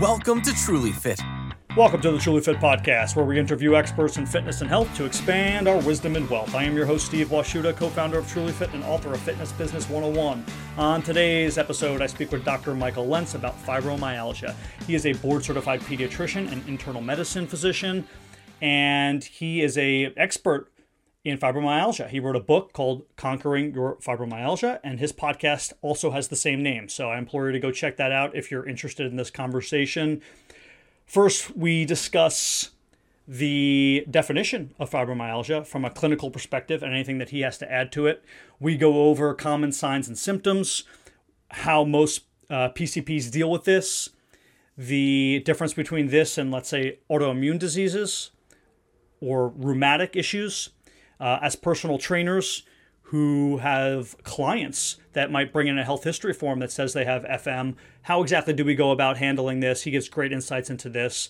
Welcome to Truly Fit. Welcome to the Truly Fit Podcast, where we interview experts in fitness and health to expand our wisdom and wealth. I am your host, Steve Washuta, co founder of Truly Fit and author of Fitness Business 101. On today's episode, I speak with Dr. Michael Lentz about fibromyalgia. He is a board certified pediatrician and internal medicine physician, and he is a expert in fibromyalgia. He wrote a book called Conquering Your Fibromyalgia, and his podcast also has the same name. So I implore you to go check that out if you're interested in this conversation. First, we discuss the definition of fibromyalgia from a clinical perspective and anything that he has to add to it. We go over common signs and symptoms, how most uh, PCPs deal with this, the difference between this and, let's say, autoimmune diseases or rheumatic issues uh, as personal trainers who have clients that might bring in a health history form that says they have FM. How exactly do we go about handling this? He gives great insights into this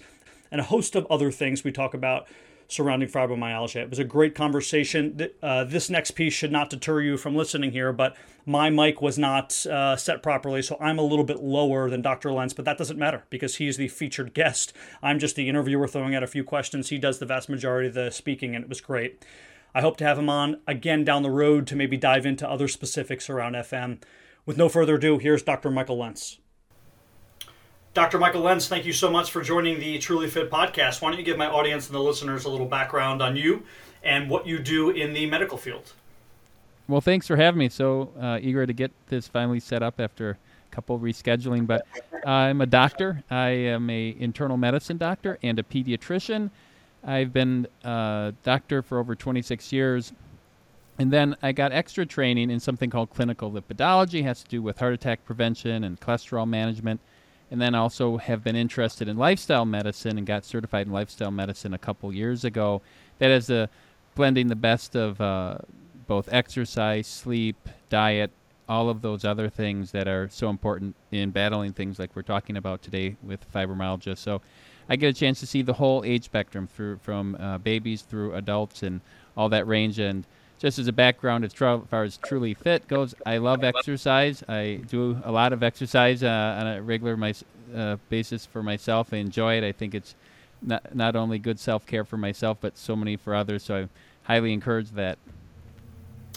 and a host of other things we talk about surrounding fibromyalgia. It was a great conversation. Uh, this next piece should not deter you from listening here, but my mic was not uh, set properly, so I'm a little bit lower than Dr. Lentz, but that doesn't matter because he's the featured guest. I'm just the interviewer throwing out a few questions. He does the vast majority of the speaking, and it was great. I hope to have him on again down the road to maybe dive into other specifics around FM. With no further ado, here's Dr. Michael Lentz. Dr. Michael Lentz, thank you so much for joining the Truly Fit podcast. Why don't you give my audience and the listeners a little background on you and what you do in the medical field? Well, thanks for having me. So uh, eager to get this finally set up after a couple rescheduling. But I'm a doctor. I am a internal medicine doctor and a pediatrician. I've been a doctor for over 26 years. And then I got extra training in something called clinical lipidology, it has to do with heart attack prevention and cholesterol management. And then also have been interested in lifestyle medicine and got certified in lifestyle medicine a couple years ago. That is a blending the best of uh, both exercise, sleep, diet, all of those other things that are so important in battling things like we're talking about today with fibromyalgia. So I get a chance to see the whole age spectrum through from uh, babies through adults and all that range. And just as a background, as far as truly fit goes, I love exercise. I do a lot of exercise uh, on a regular my, uh, basis for myself. I enjoy it. I think it's not not only good self care for myself, but so many for others. So I highly encourage that.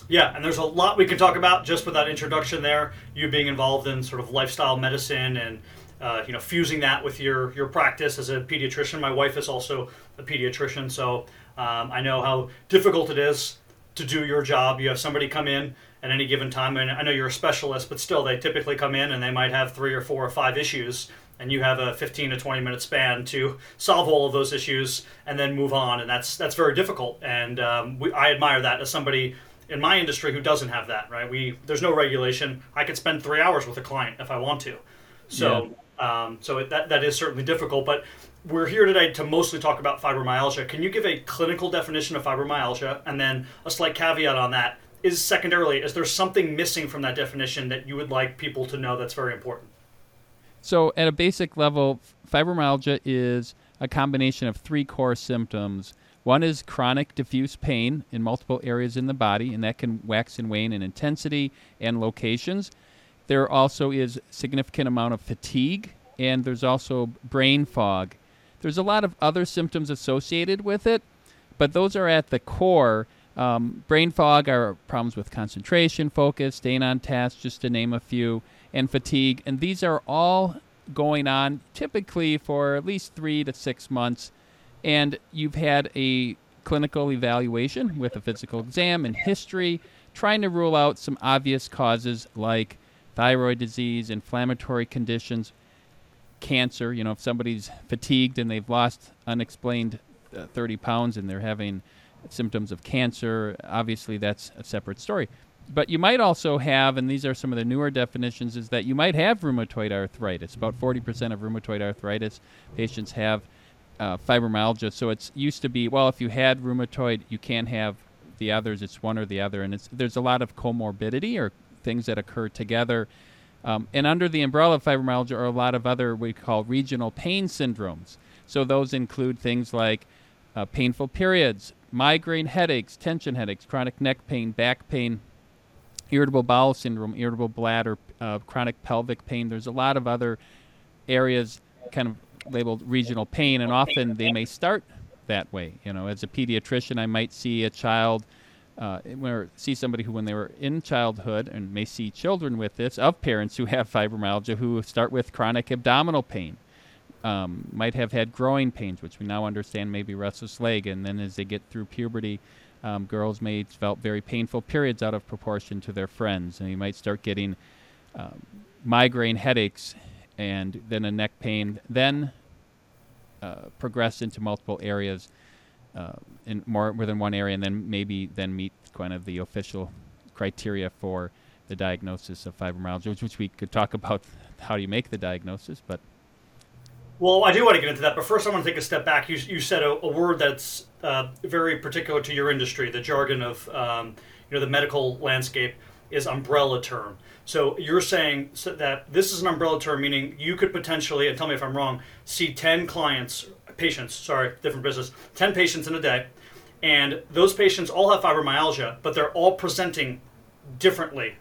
Yeah, and there's a lot we can talk about just with that introduction there. You being involved in sort of lifestyle medicine and uh, you know, fusing that with your your practice as a pediatrician. My wife is also a pediatrician, so um, I know how difficult it is to do your job. You have somebody come in at any given time, and I know you're a specialist, but still, they typically come in and they might have three or four or five issues, and you have a 15 to 20 minute span to solve all of those issues and then move on, and that's that's very difficult. And um, we, I admire that as somebody in my industry who doesn't have that. Right? We there's no regulation. I could spend three hours with a client if I want to. So. Yeah um, so it, that that is certainly difficult, but we're here today to mostly talk about fibromyalgia. Can you give a clinical definition of fibromyalgia, and then a slight caveat on that? Is secondarily, is there something missing from that definition that you would like people to know that's very important? So, at a basic level, fibromyalgia is a combination of three core symptoms. One is chronic diffuse pain in multiple areas in the body, and that can wax and wane in intensity and locations. There also is significant amount of fatigue, and there's also brain fog. There's a lot of other symptoms associated with it, but those are at the core. Um, brain fog are problems with concentration, focus, staying on task, just to name a few, and fatigue. And these are all going on typically for at least three to six months. And you've had a clinical evaluation with a physical exam and history, trying to rule out some obvious causes like thyroid disease, inflammatory conditions, cancer. You know, if somebody's fatigued and they've lost unexplained uh, 30 pounds and they're having symptoms of cancer, obviously that's a separate story. But you might also have, and these are some of the newer definitions, is that you might have rheumatoid arthritis. About 40% of rheumatoid arthritis patients have uh, fibromyalgia. So it's used to be, well, if you had rheumatoid, you can't have the others. It's one or the other, and it's there's a lot of comorbidity or things that occur together. Um, and under the umbrella of fibromyalgia are a lot of other we call regional pain syndromes. So those include things like uh, painful periods, migraine headaches, tension headaches, chronic neck pain, back pain, irritable bowel syndrome, irritable bladder, uh, chronic pelvic pain. There's a lot of other areas kind of labeled regional pain, and often they may start that way. You know, as a pediatrician, I might see a child. Uh, or see somebody who, when they were in childhood, and may see children with this, of parents who have fibromyalgia who start with chronic abdominal pain, um, might have had growing pains, which we now understand may be restless leg, and then as they get through puberty, um, girls may develop very painful periods out of proportion to their friends, and you might start getting um, migraine headaches, and then a neck pain, then uh, progress into multiple areas uh, in more within one area, and then maybe then meet kind of the official criteria for the diagnosis of fibromyalgia, which, which we could talk about how do you make the diagnosis, but well, I do want to get into that, but first I want to take a step back. You, you said a, a word that's uh, very particular to your industry. The jargon of um, you know the medical landscape is umbrella term. So you're saying that this is an umbrella term, meaning you could potentially, and tell me if I'm wrong, see 10 clients, patients, sorry, different business, 10 patients in a day, and those patients all have fibromyalgia, but they're all presenting differently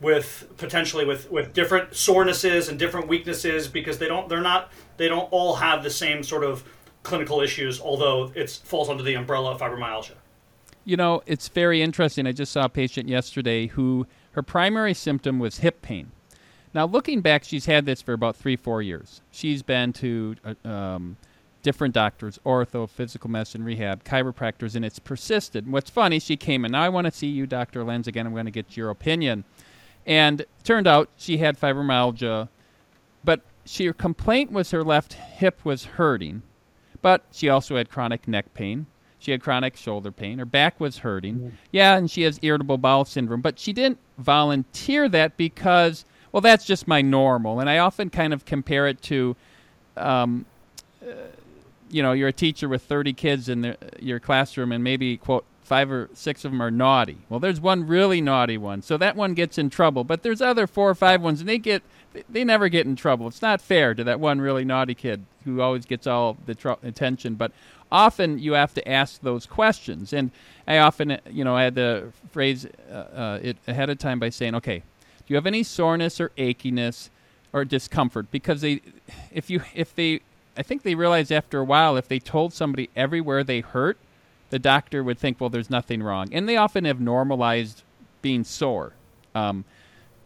with potentially with with different sorenesses and different weaknesses because they don't they're not they don't all have the same sort of clinical issues although it falls under the umbrella of fibromyalgia you know it's very interesting. I just saw a patient yesterday who her primary symptom was hip pain. Now looking back she's had this for about three four years. She's been to uh, um, different doctors ortho physical medicine rehab chiropractors and it's persisted. And what's funny she came in now i want to see you dr lentz again. I'm going to get your opinion. And turned out she had fibromyalgia, but she, her complaint was her left hip was hurting, but she also had chronic neck pain. She had chronic shoulder pain. Her back was hurting. Mm. Yeah, and she has irritable bowel syndrome, but she didn't volunteer that because, well, that's just my normal. And I often kind of compare it to, um, uh, you know, you're a teacher with 30 kids in the, your classroom, and maybe, quote, five or six of them are naughty. Well, there's one really naughty one, so that one gets in trouble. But there's other four or five ones, and they get they never get in trouble. It's not fair to that one really naughty kid who always gets all the tr- attention. But often you have to ask those questions, and I often, you know, I had to phrase uh, uh, it ahead of time by saying, "Okay, do you have any soreness or achiness or discomfort?" Because they, if you, if they, I think they realize after a while, if they told somebody everywhere they hurt the doctor would think, well, there's nothing wrong. And they often have normalized being sore. Um,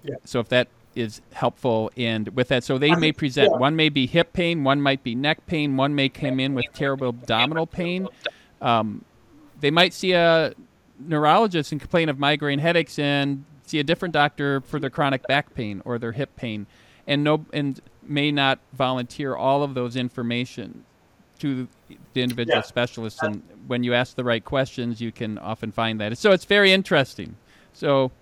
yeah. So if that is helpful and with that, so they may present, yeah. one may be hip pain, one might be neck pain, one may come in with terrible abdominal pain. Um, they might see a neurologist and complain of migraine headaches and see a different doctor for their chronic back pain or their hip pain and no and may not volunteer all of those information to the individual yeah. specialists, and when you ask the right questions, you can often find that. So it's very interesting. So,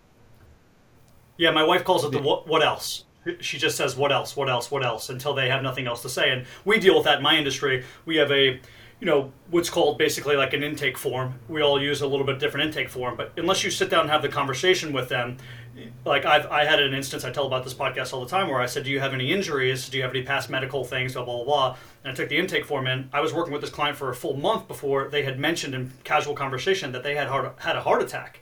yeah, my wife calls it the what, what else. She just says what else, what else, what else until they have nothing else to say, and we deal with that in my industry. We have a you know what's called basically like an intake form. We all use a little bit different intake form, but unless you sit down and have the conversation with them, like I've I had an instance I tell about this podcast all the time where I said, "Do you have any injuries? Do you have any past medical things?" Blah blah blah. blah. And I took the intake form in. I was working with this client for a full month before they had mentioned in casual conversation that they had heart, had a heart attack,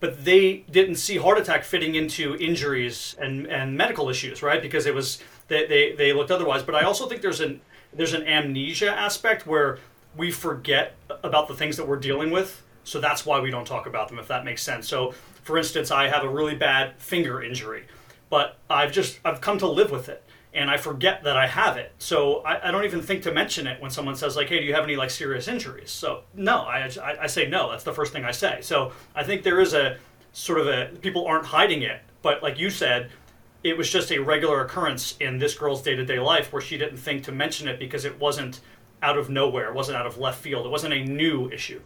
but they didn't see heart attack fitting into injuries and and medical issues, right? Because it was they they, they looked otherwise. But I also think there's an there's an amnesia aspect where we forget about the things that we're dealing with so that's why we don't talk about them, if that makes sense. So, for instance, I have a really bad finger injury, but I've just I've come to live with it, and I forget that I have it. So I, I don't even think to mention it when someone says like, "Hey, do you have any like serious injuries?" So no, I, I, I say no. That's the first thing I say. So I think there is a sort of a people aren't hiding it, but like you said, it was just a regular occurrence in this girl's day to day life where she didn't think to mention it because it wasn't out of nowhere, it wasn't out of left field, it wasn't a new issue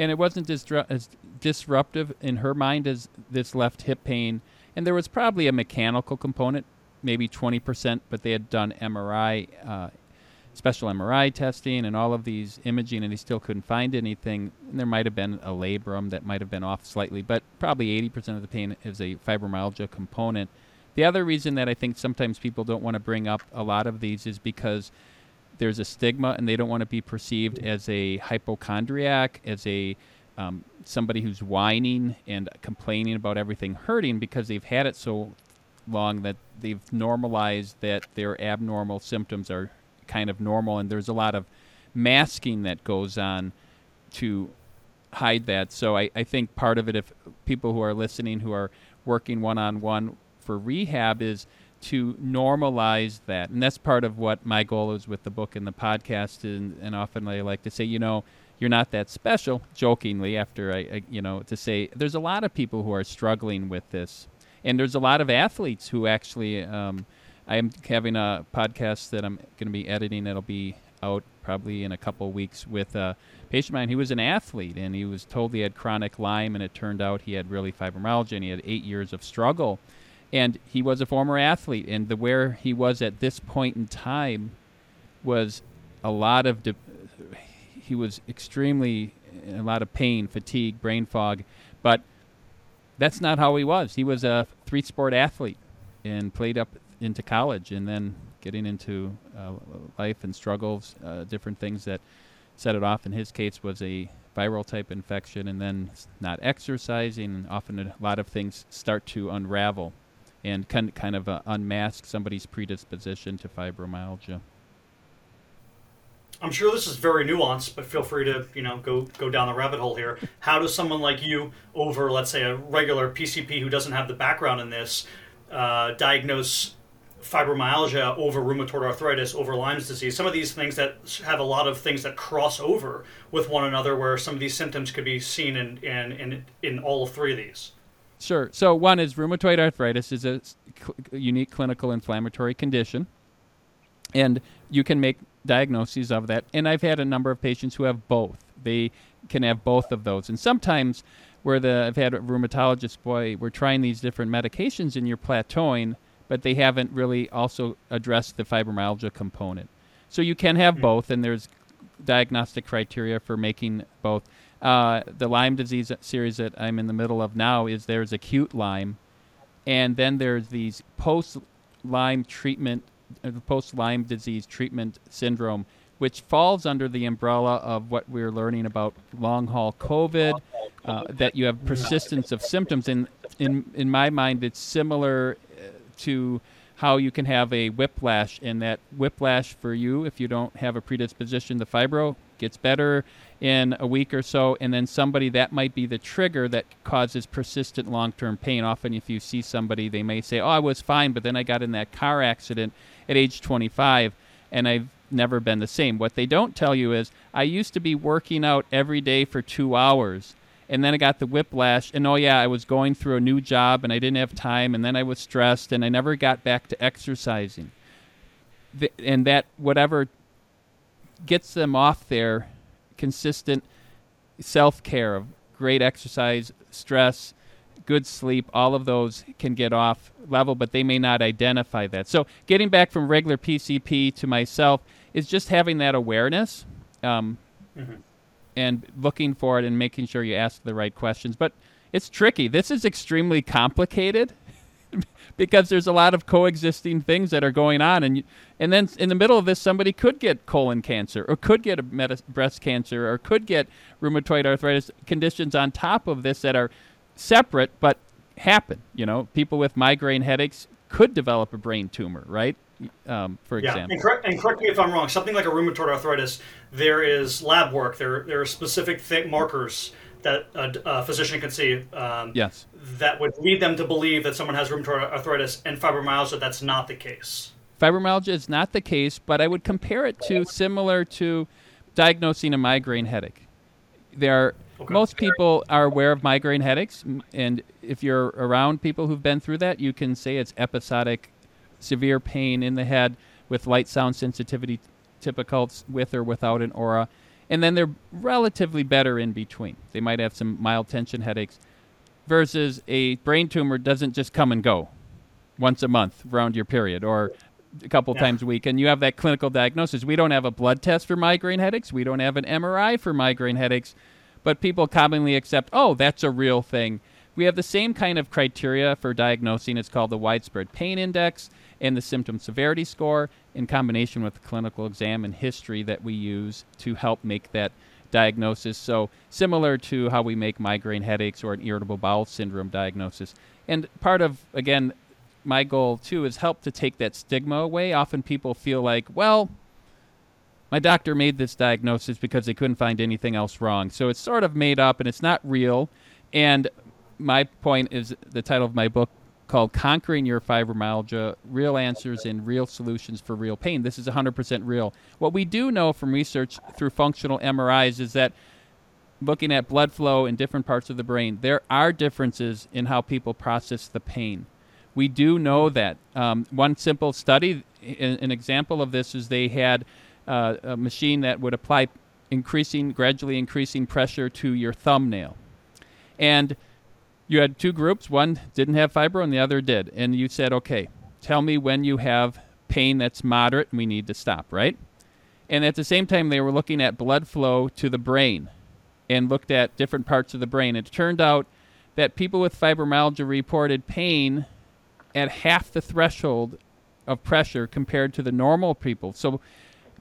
and it wasn't as disruptive in her mind as this left hip pain. And there was probably a mechanical component, maybe 20%, but they had done MRI, uh, special MRI testing, and all of these imaging, and they still couldn't find anything. And there might have been a labrum that might have been off slightly, but probably 80% of the pain is a fibromyalgia component. The other reason that I think sometimes people don't want to bring up a lot of these is because there's a stigma and they don't want to be perceived as a hypochondriac, as a um, somebody who's whining and complaining about everything hurting because they've had it so long that they've normalized that their abnormal symptoms are kind of normal, and there's a lot of masking that goes on to hide that. So I, I think part of it, if people who are listening who are working one on one for rehab, is to normalize that. And that's part of what my goal is with the book and the podcast. And, and often I like to say, you know, you're not that special, jokingly, after I, I, you know, to say there's a lot of people who are struggling with this. And there's a lot of athletes who actually, um, I'm having a podcast that I'm going to be editing that'll be out probably in a couple weeks with a patient of mine. He was an athlete and he was told he had chronic Lyme, and it turned out he had really fibromyalgia and he had eight years of struggle. And he was a former athlete, and the where he was at this point in time was a lot of. De- he was extremely a lot of pain, fatigue, brain fog, but that's not how he was. He was a three sport athlete and played up into college and then getting into uh, life and struggles, uh, different things that set it off. In his case, was a viral type infection, and then not exercising. And often, a lot of things start to unravel and kind kind of uh, unmask somebody's predisposition to fibromyalgia. I'm sure this is very nuanced, but feel free to you know go go down the rabbit hole here. How does someone like you, over let's say a regular PCP who doesn't have the background in this, uh, diagnose fibromyalgia over rheumatoid arthritis over Lyme's disease? Some of these things that have a lot of things that cross over with one another, where some of these symptoms could be seen in in in, in all three of these. Sure. So one is rheumatoid arthritis is a cl- unique clinical inflammatory condition, and you can make diagnoses of that. And I've had a number of patients who have both. They can have both of those. And sometimes where the I've had a rheumatologist, boy, we're trying these different medications and you're plateauing, but they haven't really also addressed the fibromyalgia component. So you can have mm-hmm. both, and there's diagnostic criteria for making both. Uh, the Lyme disease series that I'm in the middle of now is there's acute Lyme, and then there's these post Lyme treatment post Lyme disease treatment syndrome, which falls under the umbrella of what we're learning about long haul COVID, uh, that you have persistence of symptoms. And in, in my mind, it's similar uh, to how you can have a whiplash, and that whiplash for you, if you don't have a predisposition to fibro, gets better in a week or so, and then somebody that might be the trigger that causes persistent long term pain. Often, if you see somebody, they may say, Oh, I was fine, but then I got in that car accident at age 25 and I've never been the same. What they don't tell you is I used to be working out every day for two hours and then I got the whiplash and oh yeah, I was going through a new job and I didn't have time and then I was stressed and I never got back to exercising. The, and that whatever gets them off their consistent self-care of great exercise, stress, good sleep, all of those can get off level, but they may not identify that. So, getting back from regular PCP to myself is just having that awareness um, mm-hmm. and looking for it and making sure you ask the right questions. But it's tricky. This is extremely complicated because there's a lot of coexisting things that are going on, and and then in the middle of this, somebody could get colon cancer, or could get a meta- breast cancer, or could get rheumatoid arthritis conditions on top of this that are separate but happen. You know, people with migraine headaches could develop a brain tumor, right? Um, for yeah. example. And correct, and correct, me if I'm wrong. Something like a rheumatoid arthritis, there is lab work. There, there are specific markers that a, a, physician can see. Um, yes. That would lead them to believe that someone has rheumatoid arthritis and fibromyalgia. That's not the case. Fibromyalgia is not the case, but I would compare it to similar to diagnosing a migraine headache. There are Okay. Most people are aware of migraine headaches, and if you're around people who've been through that, you can say it's episodic, severe pain in the head with light sound sensitivity, typical with or without an aura. And then they're relatively better in between. They might have some mild tension headaches, versus a brain tumor doesn't just come and go once a month around your period or a couple yeah. times a week and you have that clinical diagnosis. We don't have a blood test for migraine headaches. We don't have an MRI for migraine headaches but people commonly accept, oh, that's a real thing. We have the same kind of criteria for diagnosing. It's called the Widespread Pain Index and the Symptom Severity Score in combination with the clinical exam and history that we use to help make that diagnosis. So, similar to how we make migraine headaches or an irritable bowel syndrome diagnosis. And part of, again, my goal too is help to take that stigma away. Often people feel like, well, my doctor made this diagnosis because they couldn't find anything else wrong. So it's sort of made up and it's not real. And my point is the title of my book called Conquering Your Fibromyalgia Real Answers and Real Solutions for Real Pain. This is 100% real. What we do know from research through functional MRIs is that looking at blood flow in different parts of the brain, there are differences in how people process the pain. We do know that. Um, one simple study, an example of this is they had uh, a machine that would apply increasing, gradually increasing pressure to your thumbnail. And you had two groups. One didn't have fibro and the other did. And you said, okay, tell me when you have pain that's moderate and we need to stop, right? And at the same time, they were looking at blood flow to the brain and looked at different parts of the brain. It turned out that people with fibromyalgia reported pain at half the threshold of pressure compared to the normal people. So,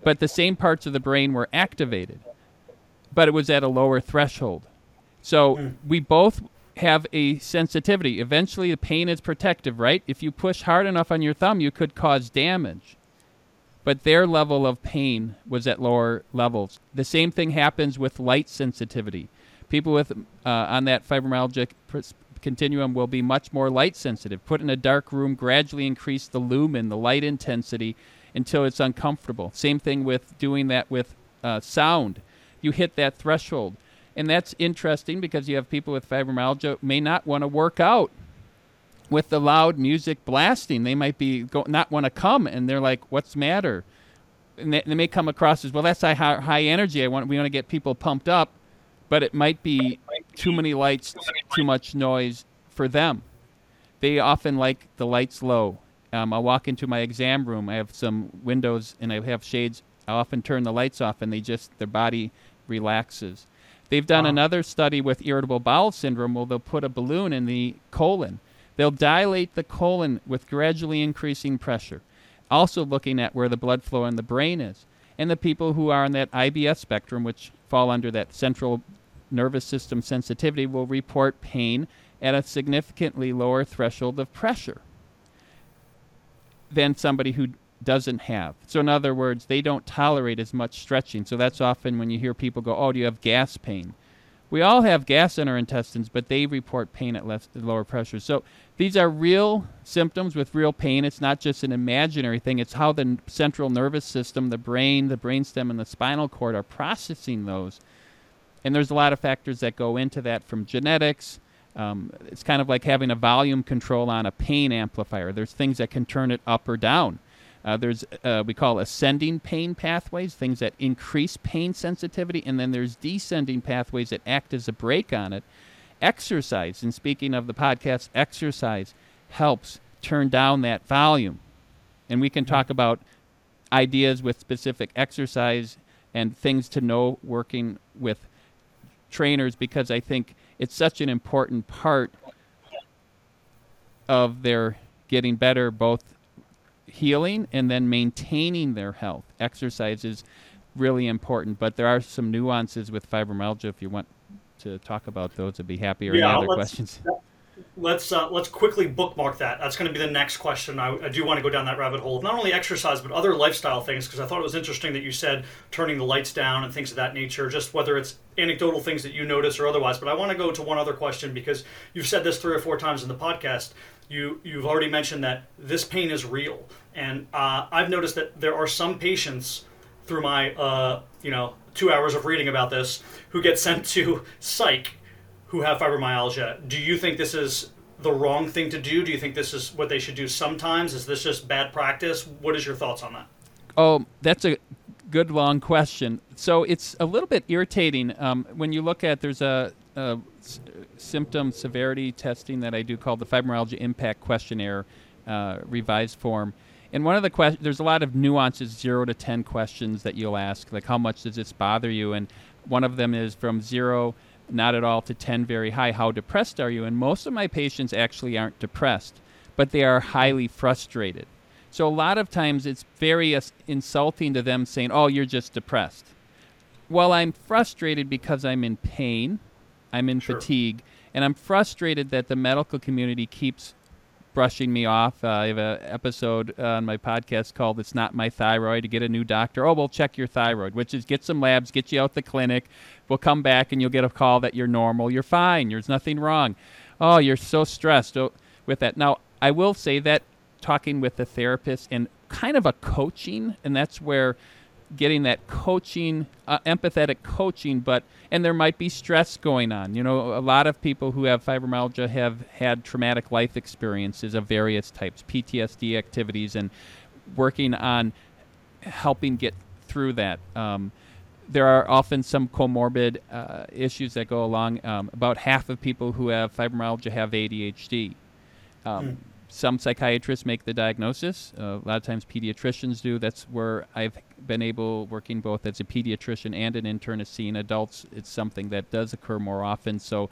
but the same parts of the brain were activated, but it was at a lower threshold. So mm. we both have a sensitivity. Eventually, the pain is protective, right? If you push hard enough on your thumb, you could cause damage. But their level of pain was at lower levels. The same thing happens with light sensitivity. People with uh, on that fibromyalgia continuum will be much more light sensitive. Put in a dark room, gradually increase the lumen, the light intensity, until it's uncomfortable. Same thing with doing that with uh, sound. You hit that threshold. And that's interesting because you have people with fibromyalgia may not want to work out with the loud music blasting. They might be go, not want to come, and they're like, "What's the matter?" And they, they may come across as, "Well, that's high, high energy. I want we want to get people pumped up." but it might be too many lights, too much noise for them. They often like the lights low. Um, I'll walk into my exam room. I have some windows and I have shades. I often turn the lights off, and they just their body relaxes. They've done wow. another study with irritable bowel syndrome where they'll put a balloon in the colon. They'll dilate the colon with gradually increasing pressure, also looking at where the blood flow in the brain is. And the people who are on that IBS spectrum, which fall under that central nervous system sensitivity will report pain at a significantly lower threshold of pressure than somebody who doesn't have. So, in other words, they don't tolerate as much stretching. So, that's often when you hear people go, Oh, do you have gas pain? We all have gas in our intestines, but they report pain at less, lower pressure. So, these are real symptoms with real pain. It's not just an imaginary thing, it's how the central nervous system, the brain, the brainstem, and the spinal cord are processing those and there's a lot of factors that go into that from genetics. Um, it's kind of like having a volume control on a pain amplifier. There's things that can turn it up or down. Uh, there's uh, we call ascending pain pathways, things that increase pain sensitivity, and then there's descending pathways that act as a brake on it. Exercise, and speaking of the podcast, exercise helps turn down that volume, and we can talk about ideas with specific exercise and things to know working with trainers because I think it's such an important part of their getting better, both healing and then maintaining their health. Exercise is really important, but there are some nuances with fibromyalgia. If you want to talk about those, I'd be happy. Or yeah, any other questions? let's uh, let's quickly bookmark that. That's going to be the next question. I, I, do want to go down that rabbit hole of not only exercise but other lifestyle things because I thought it was interesting that you said turning the lights down and things of that nature. Just whether it's anecdotal things that you notice or otherwise. But I want to go to one other question because you've said this three or four times in the podcast. You you've already mentioned that this pain is real, and uh, I've noticed that there are some patients through my uh, you know two hours of reading about this who get sent to psych who have fibromyalgia. Do you think this is the wrong thing to do? Do you think this is what they should do sometimes? Is this just bad practice? What is your thoughts on that? Oh, that's a good long question. So it's a little bit irritating um, when you look at there's a, a s- symptom severity testing that I do called the Fibromyalgia Impact Questionnaire uh, revised form. And one of the questions, there's a lot of nuances, zero to 10 questions that you'll ask, like how much does this bother you? And one of them is from zero not at all to 10 very high. How depressed are you? And most of my patients actually aren't depressed, but they are highly frustrated. So a lot of times it's very uh, insulting to them saying, "Oh, you're just depressed." Well, I'm frustrated because I'm in pain, I'm in sure. fatigue, and I'm frustrated that the medical community keeps brushing me off. Uh, I have an episode on my podcast called "It's Not My Thyroid." To get a new doctor, oh, we'll check your thyroid, which is get some labs, get you out the clinic. We'll come back and you'll get a call that you're normal, you're fine, there's nothing wrong. Oh, you're so stressed with that. Now, I will say that talking with the therapist and kind of a coaching, and that's where getting that coaching, uh, empathetic coaching, but and there might be stress going on. You know, a lot of people who have fibromyalgia have had traumatic life experiences of various types, PTSD activities, and working on helping get through that. Um, there are often some comorbid uh, issues that go along. Um, about half of people who have fibromyalgia have ADHD. Um, mm some psychiatrists make the diagnosis. Uh, a lot of times pediatricians do. That's where I've been able, working both as a pediatrician and an internist, seeing adults. It's something that does occur more often. So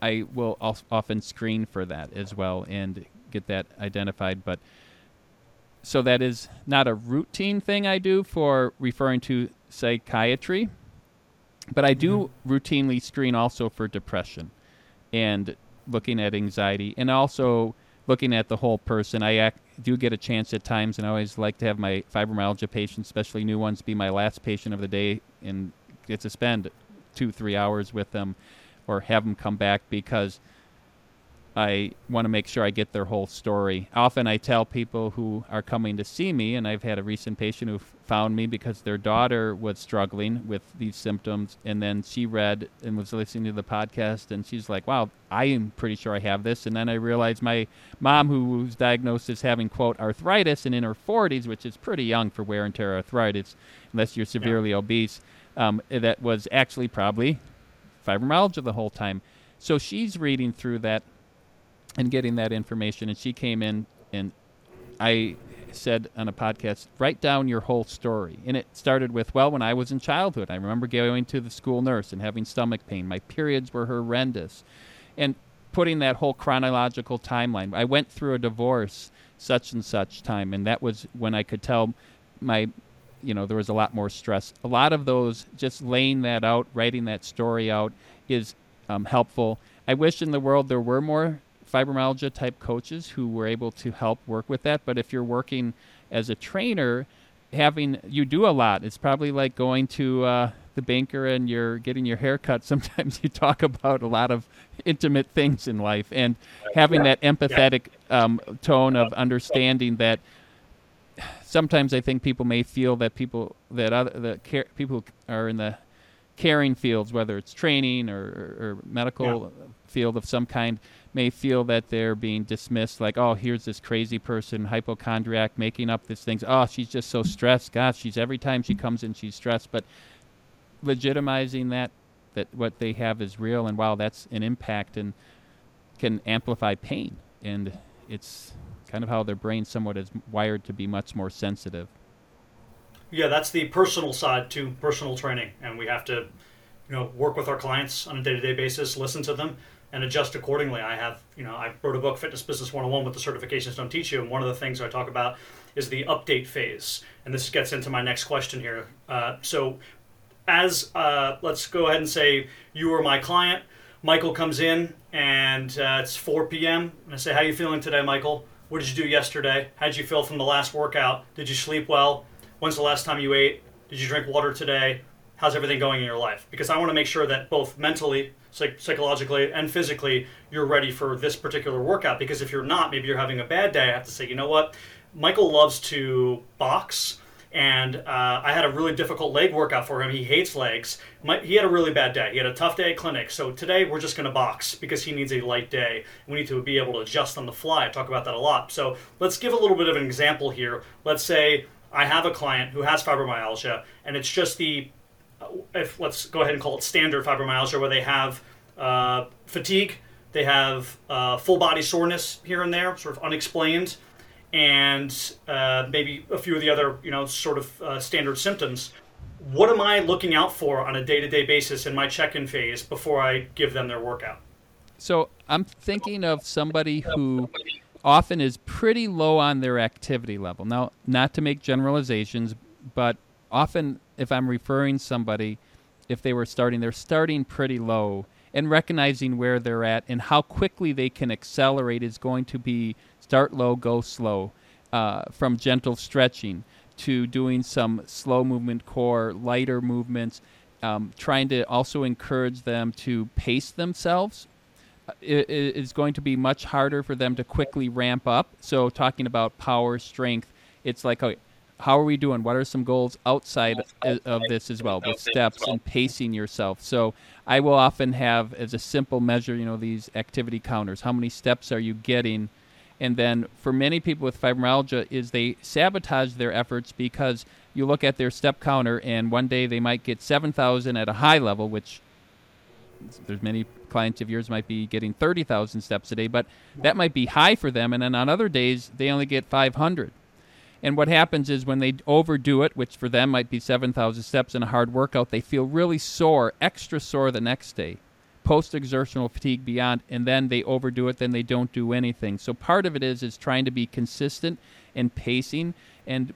I will often screen for that as well and get that identified. But so that is not a routine thing I do for referring to psychiatry, but I do mm-hmm. routinely screen also for depression and looking at anxiety and also looking at the whole person. I act, do get a chance at times, and I always like to have my fibromyalgia patients, especially new ones, be my last patient of the day and get to spend two, three hours with them or have them come back because I want to make sure I get their whole story. Often I tell people who are coming to see me, and I've had a recent patient who found me because their daughter was struggling with these symptoms, and then she read and was listening to the podcast, and she's like, "Wow, I am pretty sure I have this." And then I realized my mom, who was diagnosed as having quote arthritis and in her 40s, which is pretty young for wear and tear arthritis, unless you're severely yeah. obese, um, that was actually probably fibromyalgia the whole time. So she's reading through that and getting that information. And she came in and I said on a podcast, write down your whole story. And it started with, well, when I was in childhood, I remember going to the school nurse and having stomach pain. My periods were horrendous. And putting that whole chronological timeline. I went through a divorce such and such time, and that was when I could tell my, you know, there was a lot more stress. A lot of those, just laying that out, writing that story out, is um, helpful. I wish in the world there were more fibromyalgia type coaches who were able to help work with that. But if you're working as a trainer, having you do a lot. It's probably like going to uh, the banker and you're getting your hair cut. Sometimes you talk about a lot of intimate things in life, and having that empathetic um, tone of understanding that. Sometimes I think people may feel that people that other the care, people are in the caring fields, whether it's training or, or, or medical yeah. field of some kind, may feel that they're being dismissed, like, oh, here's this crazy person, hypochondriac, making up these things. Oh, she's just so stressed. Gosh, she's every time she comes in, she's stressed. But legitimizing that, that what they have is real, and wow, that's an impact and can amplify pain. And it's kind of how their brain somewhat is wired to be much more sensitive. Yeah, that's the personal side to personal training, and we have to, you know, work with our clients on a day-to-day basis, listen to them, and adjust accordingly. I have, you know, I wrote a book, Fitness Business 101, what the certifications don't teach you. And one of the things I talk about is the update phase. And this gets into my next question here. Uh, so, as uh, let's go ahead and say you are my client. Michael comes in and uh, it's 4 p.m. And I say, How are you feeling today, Michael? What did you do yesterday? How'd you feel from the last workout? Did you sleep well? When's the last time you ate? Did you drink water today? How's everything going in your life? Because I want to make sure that both mentally psych- psychologically and physically you're ready for this particular workout because if you're not maybe you're having a bad day i have to say you know what michael loves to box and uh, I had a really difficult leg workout for him. He hates legs. My, he had a really bad day. He had a tough day at clinic. So today we're just going to box because he needs a light day. We need to be able to adjust on the fly. I talk about that a lot. So let's give a little bit of an example here. Let's say I have a client who has fibromyalgia, and it's just the if let's go ahead and call it standard fibromyalgia, where they have uh, fatigue, they have uh, full body soreness here and there, sort of unexplained, and uh, maybe a few of the other, you know, sort of uh, standard symptoms. What am I looking out for on a day to day basis in my check in phase before I give them their workout? So I'm thinking of somebody who often is pretty low on their activity level. Now, not to make generalizations, but often if I'm referring somebody, if they were starting, they're starting pretty low and recognizing where they're at and how quickly they can accelerate is going to be start low, go slow, uh, from gentle stretching to doing some slow movement core, lighter movements, um, trying to also encourage them to pace themselves. Uh, it is going to be much harder for them to quickly ramp up. So, talking about power, strength, it's like, okay, how are we doing? What are some goals outside of this as well, with steps and pacing yourself? So, I will often have as a simple measure, you know, these activity counters. How many steps are you getting? And then for many people with fibromyalgia, is they sabotage their efforts because you look at their step counter, and one day they might get 7,000 at a high level, which there's many clients of yours might be getting 30,000 steps a day, but that might be high for them. And then on other days, they only get 500. And what happens is when they overdo it, which for them might be 7,000 steps in a hard workout, they feel really sore, extra sore the next day, post exertional fatigue beyond, and then they overdo it, then they don't do anything. So part of it is is trying to be consistent and pacing and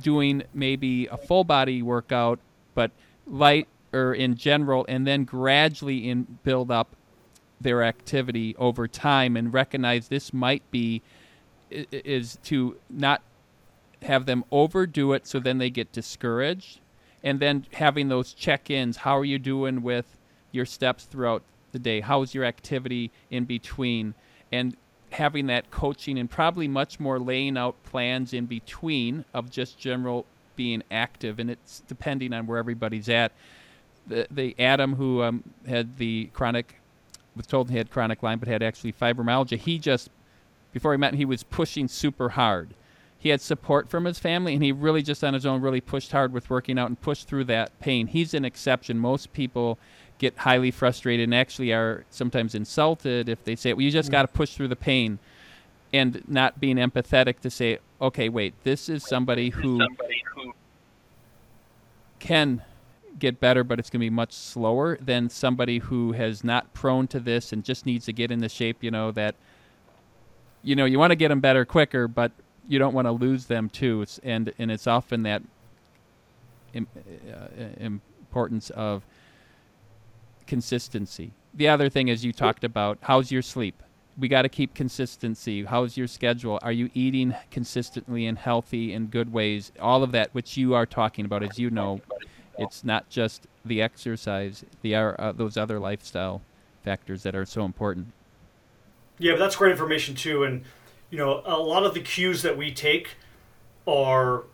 doing maybe a full body workout, but light or in general, and then gradually in build up their activity over time and recognize this might be is to not have them overdo it so then they get discouraged. And then having those check-ins how are you doing with your steps throughout the day? How's your activity in between? And having that coaching and probably much more laying out plans in between of just general being active. And it's depending on where everybody's at. The, the adam who um, had the chronic was told he had chronic lyme but had actually fibromyalgia he just before he met he was pushing super hard he had support from his family and he really just on his own really pushed hard with working out and pushed through that pain. He's an exception. Most people get highly frustrated and actually are sometimes insulted if they say well you just mm. got to push through the pain and not being empathetic to say okay wait this is somebody who can get better but it's going to be much slower than somebody who has not prone to this and just needs to get in the shape you know that you know you want to get them better quicker but you don't want to lose them too. It's, and and it's often that Im, uh, importance of consistency. The other thing is you talked about how's your sleep. We got to keep consistency. How's your schedule? Are you eating consistently and healthy in good ways? All of that, which you are talking about, as you know, it's not just the exercise. The uh, those other lifestyle factors that are so important. Yeah, but that's great information too, and you know, a lot of the cues that we take are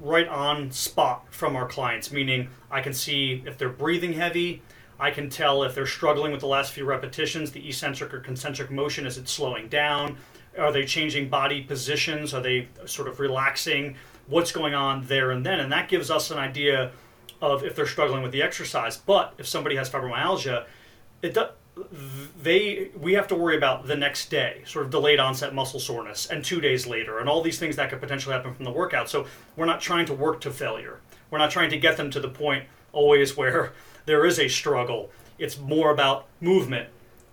right on spot from our clients, meaning I can see if they're breathing heavy, I can tell if they're struggling with the last few repetitions, the eccentric or concentric motion, is it slowing down? Are they changing body positions? Are they sort of relaxing? What's going on there and then? And that gives us an idea of if they're struggling with the exercise. But if somebody has fibromyalgia, it does they we have to worry about the next day, sort of delayed onset muscle soreness, and two days later, and all these things that could potentially happen from the workout. So we're not trying to work to failure. We're not trying to get them to the point always where there is a struggle. It's more about movement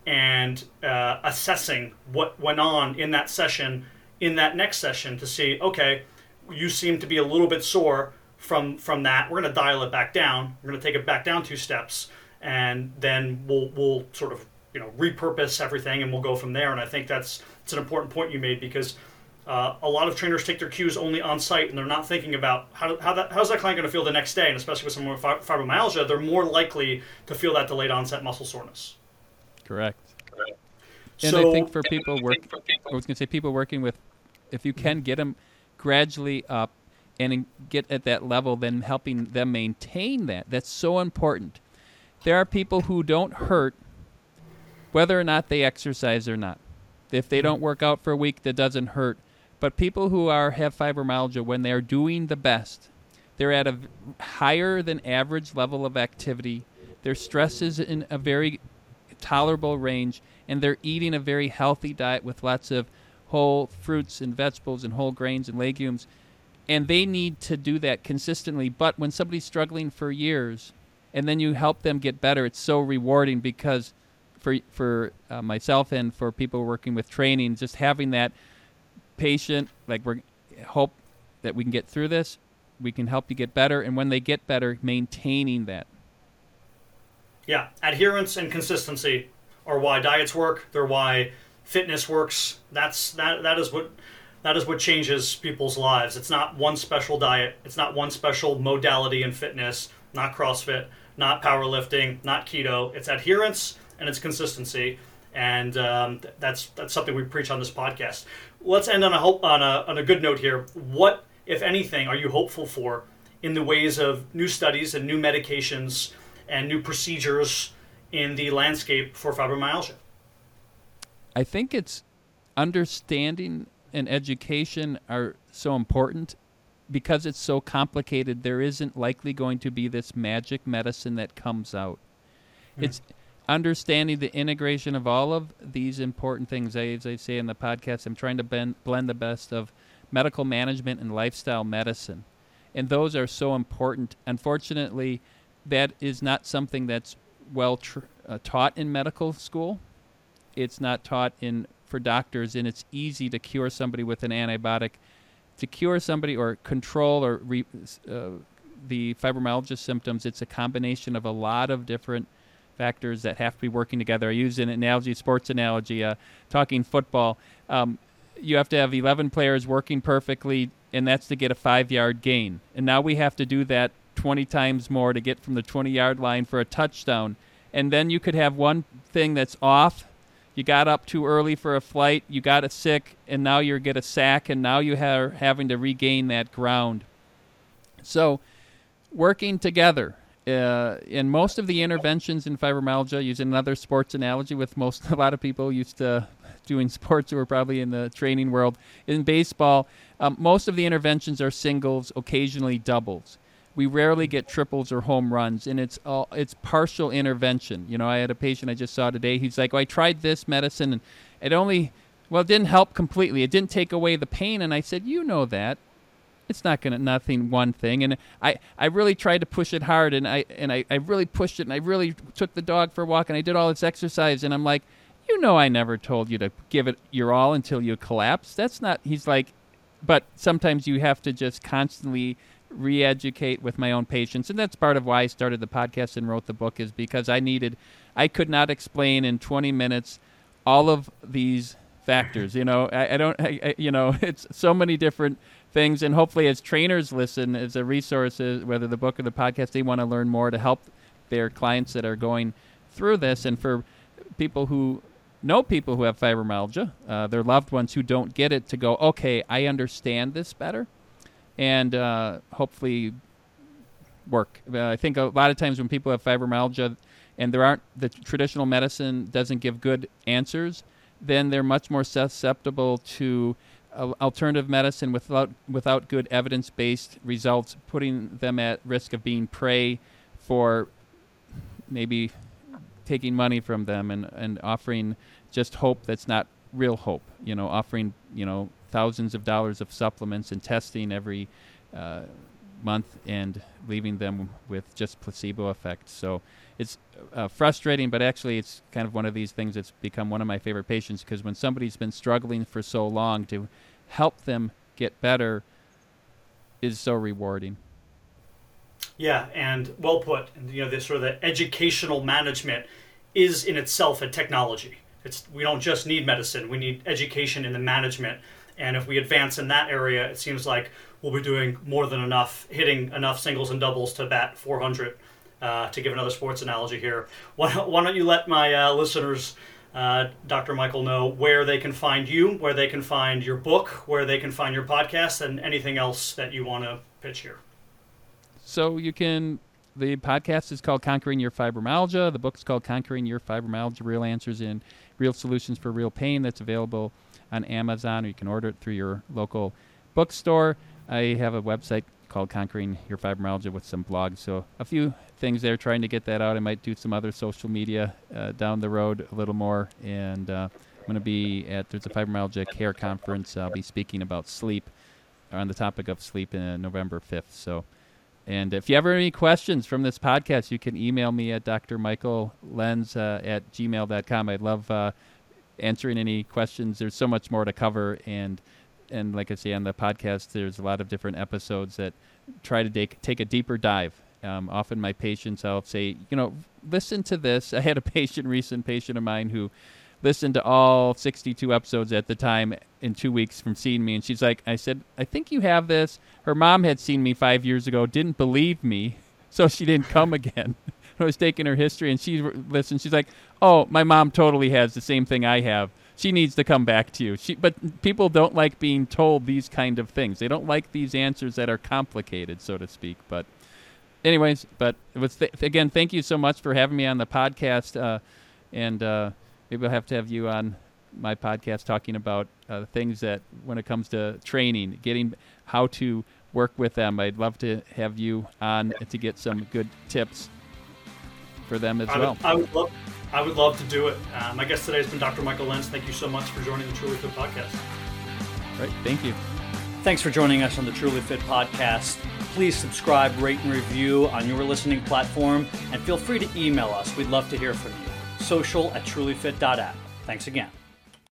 and uh, assessing what went on in that session, in that next session, to see okay, you seem to be a little bit sore from from that. We're going to dial it back down. We're going to take it back down two steps and then we'll we'll sort of you know repurpose everything and we'll go from there. And I think that's it's an important point you made because uh, a lot of trainers take their cues only on site and they're not thinking about how, how that, how's that client going to feel the next day. And especially with someone with fibromyalgia, they're more likely to feel that delayed onset muscle soreness. Correct. And so, I think for people work, I was going to say people working with, if you can get them gradually up and get at that level, then helping them maintain that. That's so important there are people who don't hurt whether or not they exercise or not. If they don't work out for a week, that doesn't hurt. But people who are have fibromyalgia, when they are doing the best, they're at a higher than average level of activity. Their stress is in a very tolerable range, and they're eating a very healthy diet with lots of whole fruits and vegetables and whole grains and legumes. And they need to do that consistently. But when somebody's struggling for years, and then you help them get better. It's so rewarding because for for uh, myself and for people working with training, just having that patient, like we hope that we can get through this. We can help you get better, and when they get better, maintaining that. Yeah, adherence and consistency are why diets work. They're why fitness works. That's that that is what that is what changes people's lives. It's not one special diet. It's not one special modality in fitness. Not CrossFit. Not powerlifting. Not keto. It's adherence and it's consistency. And um, that's that's something we preach on this podcast. Let's end on a hope on a on a good note here. What, if anything, are you hopeful for in the ways of new studies and new medications and new procedures in the landscape for fibromyalgia? I think it's understanding and education are so important because it's so complicated. There isn't likely going to be this magic medicine that comes out. Mm. It's understanding the integration of all of these important things. As I say in the podcast, I'm trying to blend, blend the best of medical management and lifestyle medicine. And those are so important. Unfortunately, that is not something that's well tr- uh, taught in medical school. It's not taught in for doctors, and it's easy to cure somebody with an antibiotic. To cure somebody or control or re, uh, the fibromyalgia symptoms, it's a combination of a lot of different factors that have to be working together. I use an analogy, sports analogy, uh, talking football. Um, you have to have 11 players working perfectly, and that's to get a five yard gain. And now we have to do that 20 times more to get from the 20 yard line for a touchdown. And then you could have one thing that's off. You got up too early for a flight, you got a sick, and now you get a sack, and now you are having to regain that ground. So, working together. Uh, in most of the interventions in fibromyalgia, using another sports analogy, with most a lot of people used to doing sports who are probably in the training world. In baseball, um, most of the interventions are singles, occasionally doubles we rarely get triples or home runs, and it's all it's partial intervention. You know, I had a patient I just saw today. He's like, well, "I tried this medicine, and it only well, it didn't help completely. It didn't take away the pain." And I said, "You know that." It's not gonna nothing one thing, and I, I really tried to push it hard, and I and I, I really pushed it, and I really took the dog for a walk, and I did all this exercise, and I'm like, you know, I never told you to give it your all until you collapse. That's not. He's like, but sometimes you have to just constantly re-educate with my own patients and that's part of why i started the podcast and wrote the book is because i needed i could not explain in 20 minutes all of these factors you know? I, I don't I, I, you know it's so many different things. And hopefully as trainers listen as a resource uh, whether the book or the podcast they want to learn more to help their clients that are going through this. And for people who know people who have fibromyalgia uh, their loved ones who don't get it to go okay i understand this better and uh, hopefully work. Uh, I think a lot of times when people have fibromyalgia and there aren't the traditional medicine doesn't give good answers, then they're much more susceptible to alternative medicine without without good evidence-based results, putting them at risk of being prey for maybe taking money from them and, and offering just hope that's not real hope. You know, offering you know thousands of dollars of supplements and testing every uh, month and leaving them with just placebo effects. So it's uh, frustrating, but actually, it's kind of one of these things that's become one of my favorite patients because when somebody's been struggling for so long, to help them get better is so rewarding. Yeah, and well put. And, you know, this sort of the educational management is in itself a technology. It's we don't just need medicine; we need education in the management and if we advance in that area, it seems like we'll be doing more than enough, hitting enough singles and doubles to bat 400. Uh, to give another sports analogy here, why why don't you let my uh, listeners, uh, Dr. Michael, know where they can find you, where they can find your book, where they can find your podcast, and anything else that you want to pitch here? So you can. The podcast is called Conquering Your Fibromyalgia. The book is called Conquering Your Fibromyalgia: Real Answers in Real Solutions for Real Pain. That's available on Amazon, or you can order it through your local bookstore. I have a website called Conquering Your Fibromyalgia with some blogs. So a few things there, trying to get that out. I might do some other social media uh, down the road a little more. And uh, I'm going to be at there's a fibromyalgia care conference. I'll be speaking about sleep, on the topic of sleep, in November 5th. So. And if you have any questions from this podcast, you can email me at drmichaellentz uh, at gmail.com. I'd love uh, answering any questions. There's so much more to cover, and and like I say on the podcast, there's a lot of different episodes that try to take take a deeper dive Um, often my patients, I'll say, you know, listen to this. I had a patient, recent patient of mine, who listened to all 62 episodes at the time in two weeks from seeing me, and she's like, I said, I think you have this. Her mom had seen me five years ago, didn't believe me, so she didn't come again. I was taking her history, and she listened. She's like, "Oh, my mom totally has the same thing I have. She needs to come back to you." She, but people don't like being told these kind of things. They don't like these answers that are complicated, so to speak. But, anyways, but th- again, thank you so much for having me on the podcast, uh, and uh, maybe I'll have to have you on my podcast talking about uh, things that when it comes to training, getting how to work with them. I'd love to have you on to get some good tips for them as I well. Would, I would love, I would love to do it. Uh, my guest today has been Dr. Michael Lentz. Thank you so much for joining the TrulyFit podcast. Right, thank you. Thanks for joining us on the TrulyFit podcast. Please subscribe, rate, and review on your listening platform, and feel free to email us. We'd love to hear from you. Social at trulyfit.app. Thanks again.